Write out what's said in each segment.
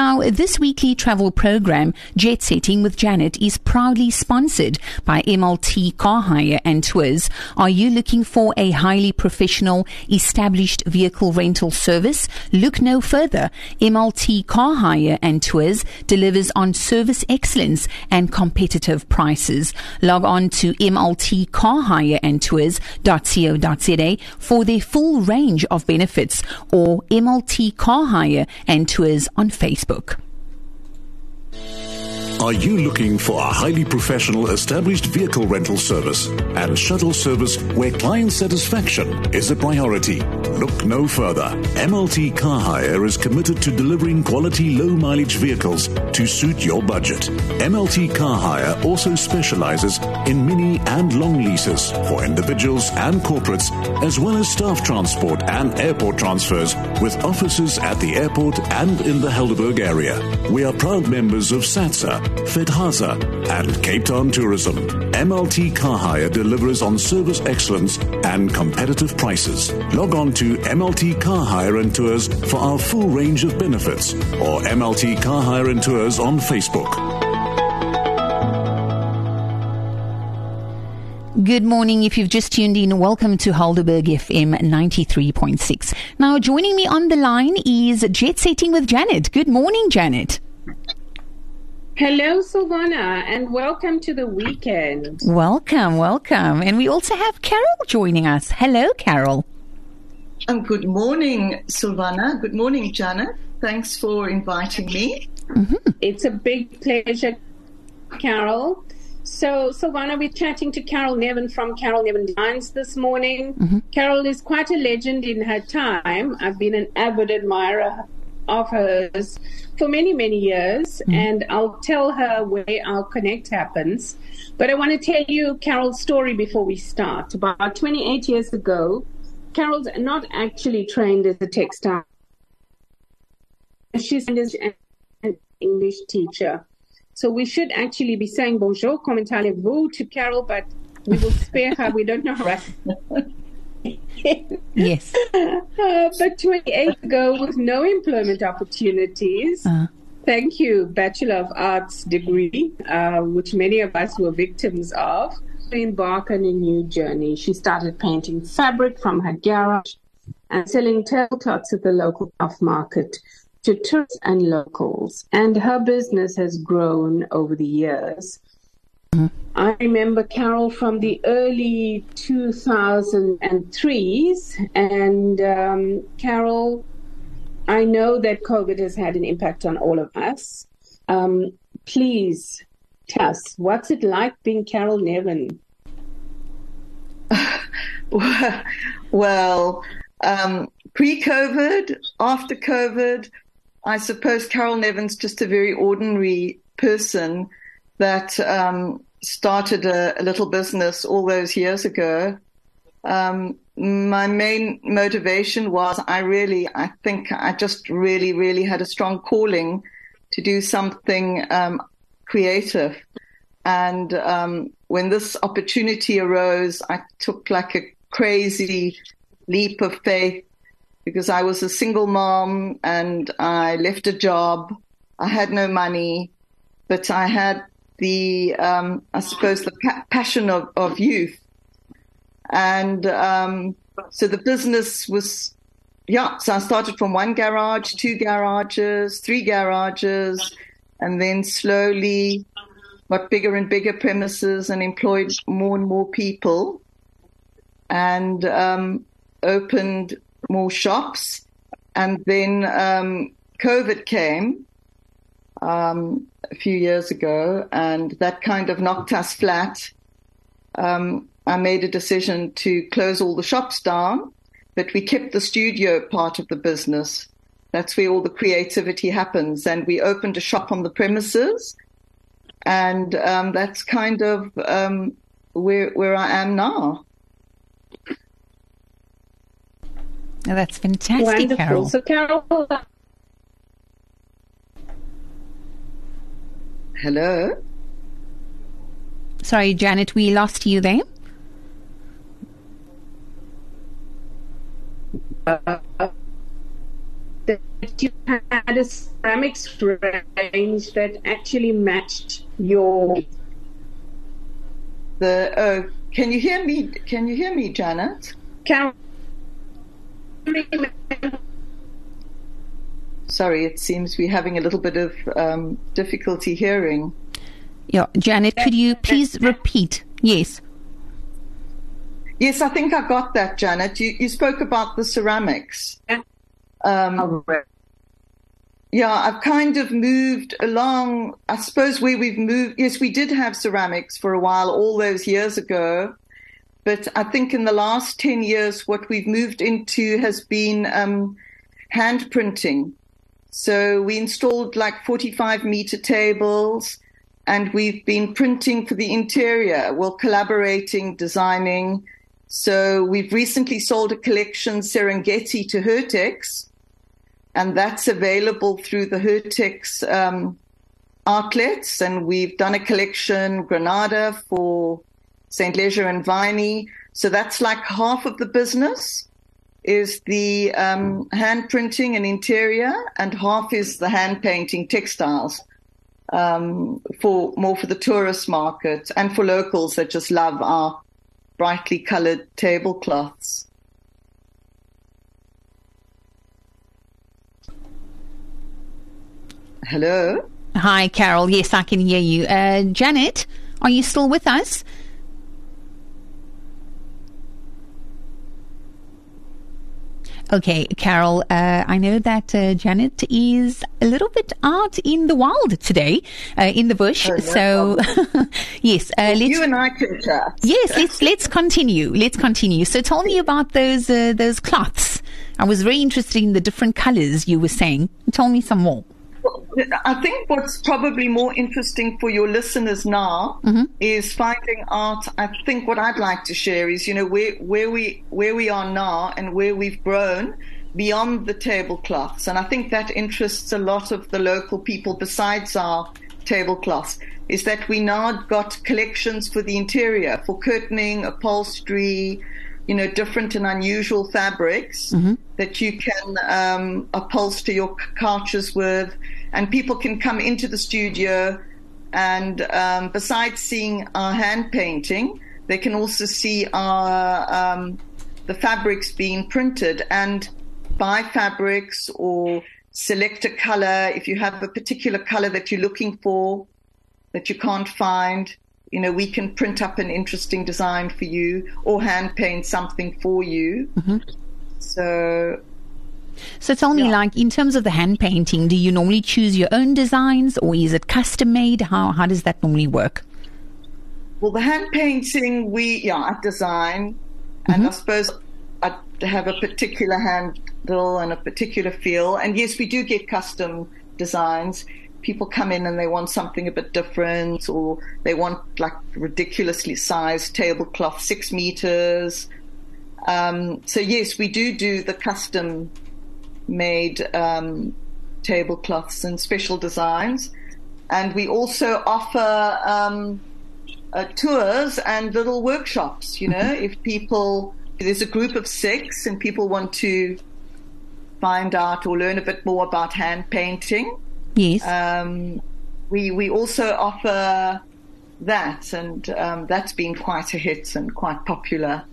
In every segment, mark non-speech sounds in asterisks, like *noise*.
Now, this weekly travel program, Jet Setting with Janet, is proudly sponsored by MLT Car Hire and Tours. Are you looking for a highly professional, established vehicle rental service? Look no further. MLT Car Hire and Tours delivers on service excellence and competitive prices. Log on to MLT Car Hire and mltcarhireandtours.co.za for their full range of benefits or MLT Car Hire and Tours on Facebook. Facebook. Are you looking for a highly professional established vehicle rental service and shuttle service where client satisfaction is a priority? Look no further. MLT Car Hire is committed to delivering quality low mileage vehicles to suit your budget. MLT Car Hire also specializes in mini and long leases for individuals and corporates, as well as staff transport and airport transfers with offices at the airport and in the Helderberg area. We are proud members of SATSA, FedHasa, and Cape Town Tourism. MLT Car Hire delivers on service excellence and competitive prices. Log on to MLT Car Hire and Tours for our full range of benefits or MLT Car Hire and Tours on Facebook. Good morning. If you've just tuned in, welcome to Helderberg FM 93.6. Now, joining me on the line is Jet Setting with Janet. Good morning, Janet. Hello, Silvana, and welcome to the weekend. Welcome, welcome. And we also have Carol joining us. Hello, Carol. And good morning, Silvana. Good morning, Janet. Thanks for inviting me. Mm-hmm. It's a big pleasure, Carol. So, Silvana, we're chatting to Carole Nevin from Carole Nevin Designs this morning. Mm-hmm. Carol is quite a legend in her time. I've been an avid admirer of hers for many, many years, mm-hmm. and I'll tell her where our connect happens. But I want to tell you Carol's story before we start. About 28 years ago, Carol's not actually trained as a textile. She's an English teacher. So we should actually be saying bonjour, comment allez-vous to Carol, but we will spare her. We don't know her. *laughs* *laughs* yes. Uh, but 28 ago, with no employment opportunities, uh-huh. thank you, Bachelor of Arts degree, uh, which many of us were victims of, embark on a new journey. She started painting fabric from her garage and selling tablecloths at the local off market to tourists and locals. And her business has grown over the years. Mm-hmm. I remember Carol from the early 2003s. And um, Carol, I know that COVID has had an impact on all of us. Um, please tell us, what's it like being Carole Nevin? *laughs* well, um, pre COVID, after COVID, I suppose Carole Nevin's just a very ordinary person that um, started a, a, little business all those years ago. Um, my main motivation was I really, I think I just really, really had a strong calling to do something um, creative. And um, when this opportunity arose, I took like a crazy leap of faith because I was a single mom and I left a job. I had no money, but I had the, um, I suppose, the pa- passion of, of youth. And um, so the business was, yeah, so I started from one garage, two garages, three garages, and then slowly got bigger and bigger premises and employed more and more people and um, opened more shops. And then um, COVID came um, a few years ago, and that kind of knocked us flat. Um, I made a decision to close all the shops down, but we kept the studio part of the business. That's where all the creativity happens. And we opened a shop on the premises, and um, that's kind of um, where where I am now. Oh, that's fantastic, Wonderful. Carol. So, Carol. Hello. Sorry, Janet, we lost you there. Uh, that you had a ceramics range that actually matched your. The uh, can you hear me? Can you hear me, Janet? Can Sorry, it seems we're having a little bit of um, difficulty hearing. Yeah, Janet, could you please repeat? Yes. Yes, I think I got that, Janet. You, you spoke about the ceramics. Um, yeah, I've kind of moved along. I suppose where we've moved, yes, we did have ceramics for a while all those years ago. But I think in the last 10 years, what we've moved into has been um, hand printing. So we installed like 45 meter tables and we've been printing for the interior. Well, collaborating, designing. So we've recently sold a collection, Serengeti, to Hertex, and that's available through the Hertex um, outlets. And we've done a collection, Granada, for St. Leger and Viney. So that's like half of the business is the um, hand printing and interior, and half is the hand painting textiles um, for more for the tourist market and for locals that just love our brightly colored tablecloths. Hello. Hi, Carol. Yes, I can hear you. Uh, Janet, are you still with us? Okay, Carol, uh, I know that uh, Janet is a little bit out in the wild today, uh, in the bush. Oh, no so, *laughs* yes, uh, let's. You and I can chat. Yes, let's let's continue. Let's continue. So, tell me about those uh, those cloths. I was very interested in the different colors you were saying. Tell me some more. I think what's probably more interesting for your listeners now Mm-hmm. is finding out. I think what I'd like to share is, you know, where where we where we are now and where we've grown beyond the tablecloths, and I think that interests a lot of the local people besides our tablecloths. Is that we now got collections for the interior, for curtaining, upholstery, you know, different and unusual fabrics that you can um, upholster your couches with, and people can come into the studio and um, besides seeing our hand painting, they can also see our um, the fabrics being printed and buy fabrics or select a color if you have a particular color that you're looking for that you can't find. You know, we can print up an interesting design for you or hand paint something for you. So So, tell me, Yeah. like, in terms of the hand painting, do you normally choose your own designs, or is it custom made? How how does that normally work? Well, the hand painting, we, yeah, I design, and I suppose I have a particular handle and a particular feel. And yes, we do get custom designs. People come in and they want something a bit different, or they want like ridiculously sized tablecloth, six meters. Um, so yes, we do do the custom made um, tablecloths and special designs, and we also offer um, uh, tours and little workshops. You know, if people there's a group of six and people want to find out or learn a bit more about hand painting, Yes. um, we we also offer that, and um, that's been quite a hit and quite popular.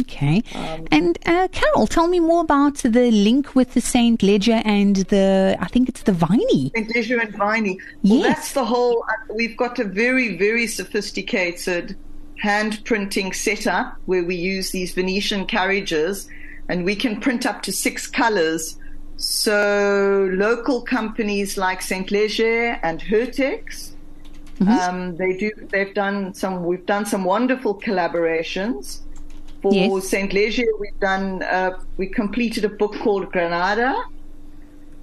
Okay. and uh, Carol, tell me more about the link with the Saint Leger and the, I think it's the Viney. St. Leger and Viney. Well, Yes. that's the whole. uh, We've got a very, very sophisticated hand printing setup where we use these Venetian carriages and we can print up to six colors. So local companies like St. Leger and Hertex, um, they do. They've done some. We've done some wonderful collaborations. For Yes. St. Leger, we've done. Uh, we completed a book called Granada,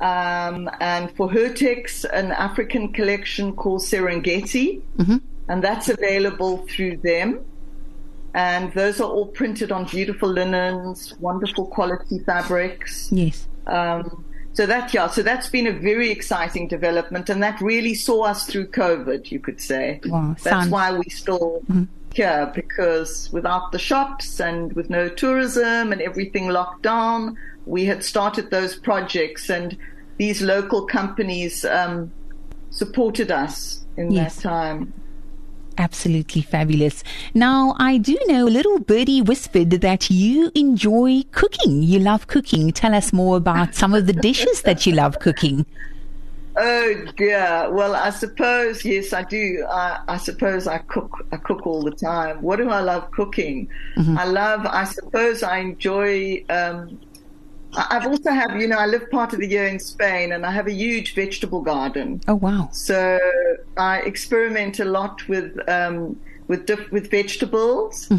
um, and for Hertex, an African collection called Serengeti, and that's available through them. And those are all printed on beautiful linens, wonderful quality fabrics. Yes. Um, so that, yeah, so that's been a very exciting development, and that really saw us through COVID, you could say. Wow, that's sounds- why we still here because without the shops and with no tourism and everything locked down, we had started those projects and these local companies um, supported us in Yes. that time. Absolutely fabulous. Now, I do know a little birdie whispered that you enjoy cooking. You love cooking. Tell us more about some of the dishes that you love cooking. Oh dear. Well, I suppose yes, I do. I, I suppose I cook. I cook all the time. What do I love cooking? I love. I suppose I enjoy. Um, I've also have. You know, I live part of the year in Spain, and I have a huge vegetable garden. Oh, wow. So I experiment a lot with um, with diff- with vegetables,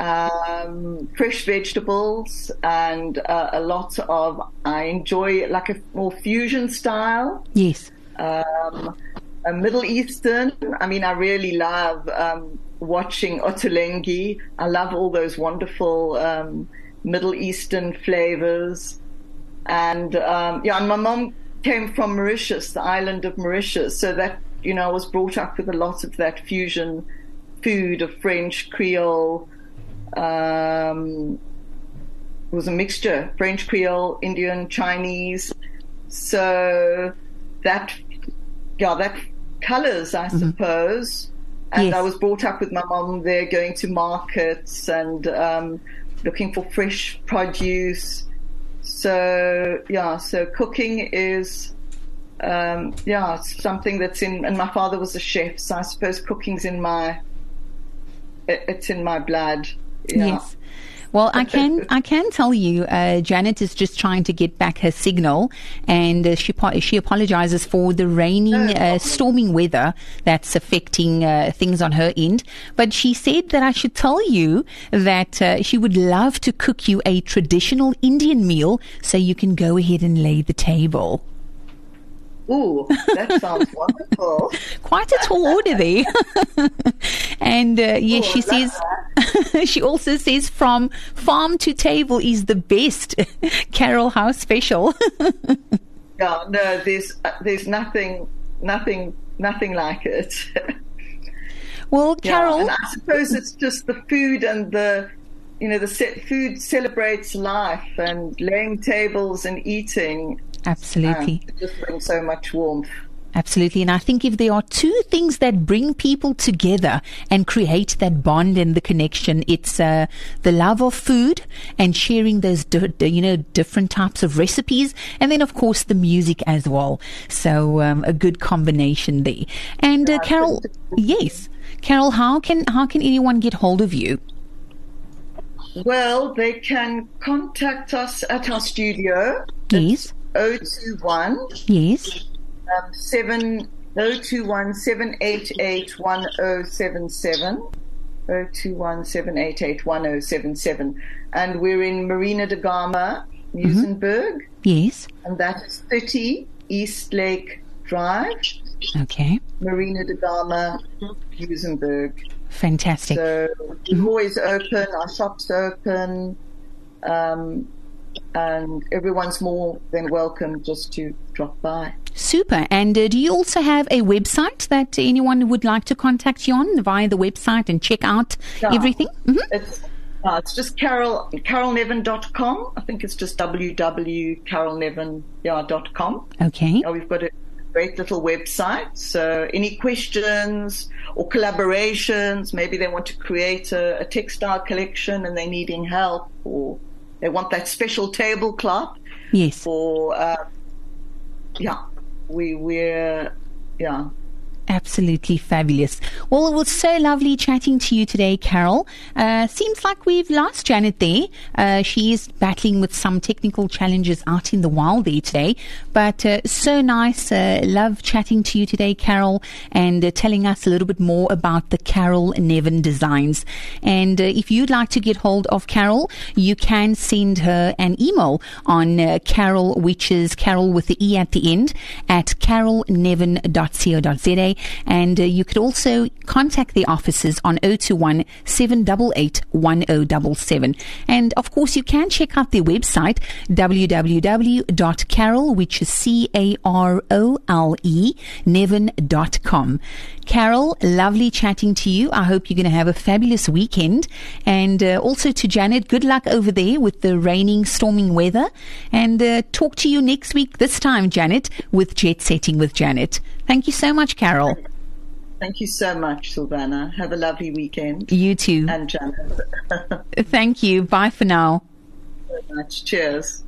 um, fresh vegetables, and uh, a lot of. I enjoy like a more fusion style Yes. um, a Middle Eastern. I mean, I really love um, watching Ottolenghi. I love all those wonderful um, Middle Eastern flavors. And um, yeah, and my mom came from Mauritius, the island of Mauritius, so that you know I was brought up with a lot of that fusion food of French, Creole. Um, it was a mixture: French, Creole, Indian, Chinese. So that, yeah, that colors, I suppose. And Yes. I was brought up with my mom there, going to markets and um, looking for fresh produce. So yeah, so cooking is. Um, yeah, something that's in, and my father was a chef, so I suppose cooking's in my, it, it's in my blood. Yeah. Yes. Well, I can I can tell you, uh, Janet is just trying to get back her signal, and uh, she po- she apologizes for the raining, uh, storming weather that's affecting uh, things on her end. But she said that I should tell you that uh, she would love to cook you a traditional Indian meal, so you can go ahead and lay the table. Ooh, that sounds wonderful. *laughs* Quite a tall order there. *laughs* and uh, yes, Oh, she says, *laughs* she also says from farm to table is the best. *laughs* Carol, how special. *laughs* Yeah, no, there's there's nothing, nothing, nothing like it. well, Yeah, Carol, and I suppose it's just the food and the, you know, the se- food celebrates life and laying tables and eating. absolutely. Um, it just brings so much warmth. Absolutely. And I think if there are two things that bring people together and create that bond and the connection, it's uh, the love of food and sharing those, di- you know, different types of recipes. And then, of course, the music as well. So um, a good combination there. And uh, Carol, yes. Carol, how can how can anyone get hold of you? Well, they can contact us at our studio. Yes, 021 yes, um, 7 021 788 1077. 021 788 1077. And we're in Marina da Gama, Muizenberg, yes. and that is 30 East Lake Drive, Okay, Marina da Gama, Muizenberg. fantastic. So we're always open, our shop's open, um, and everyone's more than welcome just to drop by. Super. And uh, do you also have a website that anyone would like to contact you on via the website and check out Yeah. everything? hmm It's uh, it's just Carol carolenevin.com. I think it's just www.carolenevin.com. Okay. Uh, we've got a great little website. So any questions or collaborations, maybe they want to create a, a textile collection and they're needing help or they want that special tablecloth Yes. for, uh, yeah, we, we're, yeah, Absolutely fabulous. Well, it was so lovely chatting to you today, Carol. Uh, seems like we've lost Janet there. Uh, she is battling with some technical challenges out in the wild there today. But uh, so nice. Uh, love chatting to you today, Carol, and uh, telling us a little bit more about the Carole Nevin designs. And uh, if you'd like to get hold of Carol, you can send her an email on Carol, which is Carol with the E at the end, at carolenevin.co.za. And uh, you could also contact the offices on 021 788 1077. And of course, you can check out their website, www.carole, which is C A R O L E, nevin.com. Carol, lovely chatting to you. I hope you're going to have a fabulous weekend. And uh, also to Janet, good luck over there with the raining, storming weather. And uh, talk to you next week, this time, Janet, with Jet Setting with Janet. Thank you so much, Carol. Thank you so much, Silvana. Have a lovely weekend. You too. And Janet. *laughs* Thank you. Bye for now. Very much. Cheers.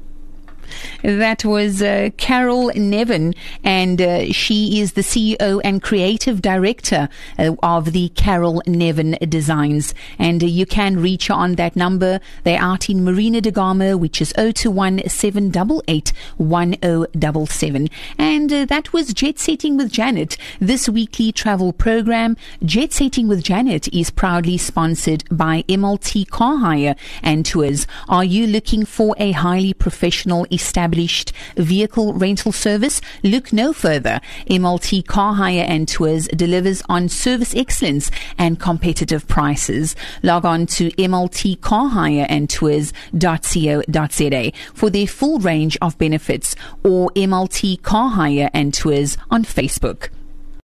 That was uh, Carole Nevin, and uh, she is the CEO and creative director uh, of the Carole Nevin Designs. And uh, you can reach her on that number. They're out in Marina da Gama, which is 021 788 1077. And uh, that was Jet Setting with Janet, this weekly travel program. Jet Setting with Janet is proudly sponsored by MLT Car Hire and Tours. Are you looking for a highly professional established vehicle rental service, look no further. MLT Car Hire and Tours delivers on service excellence and competitive prices. Log on to mltcarhireandtours.co.za for their full range of benefits or MLT Car Hire and Tours on Facebook.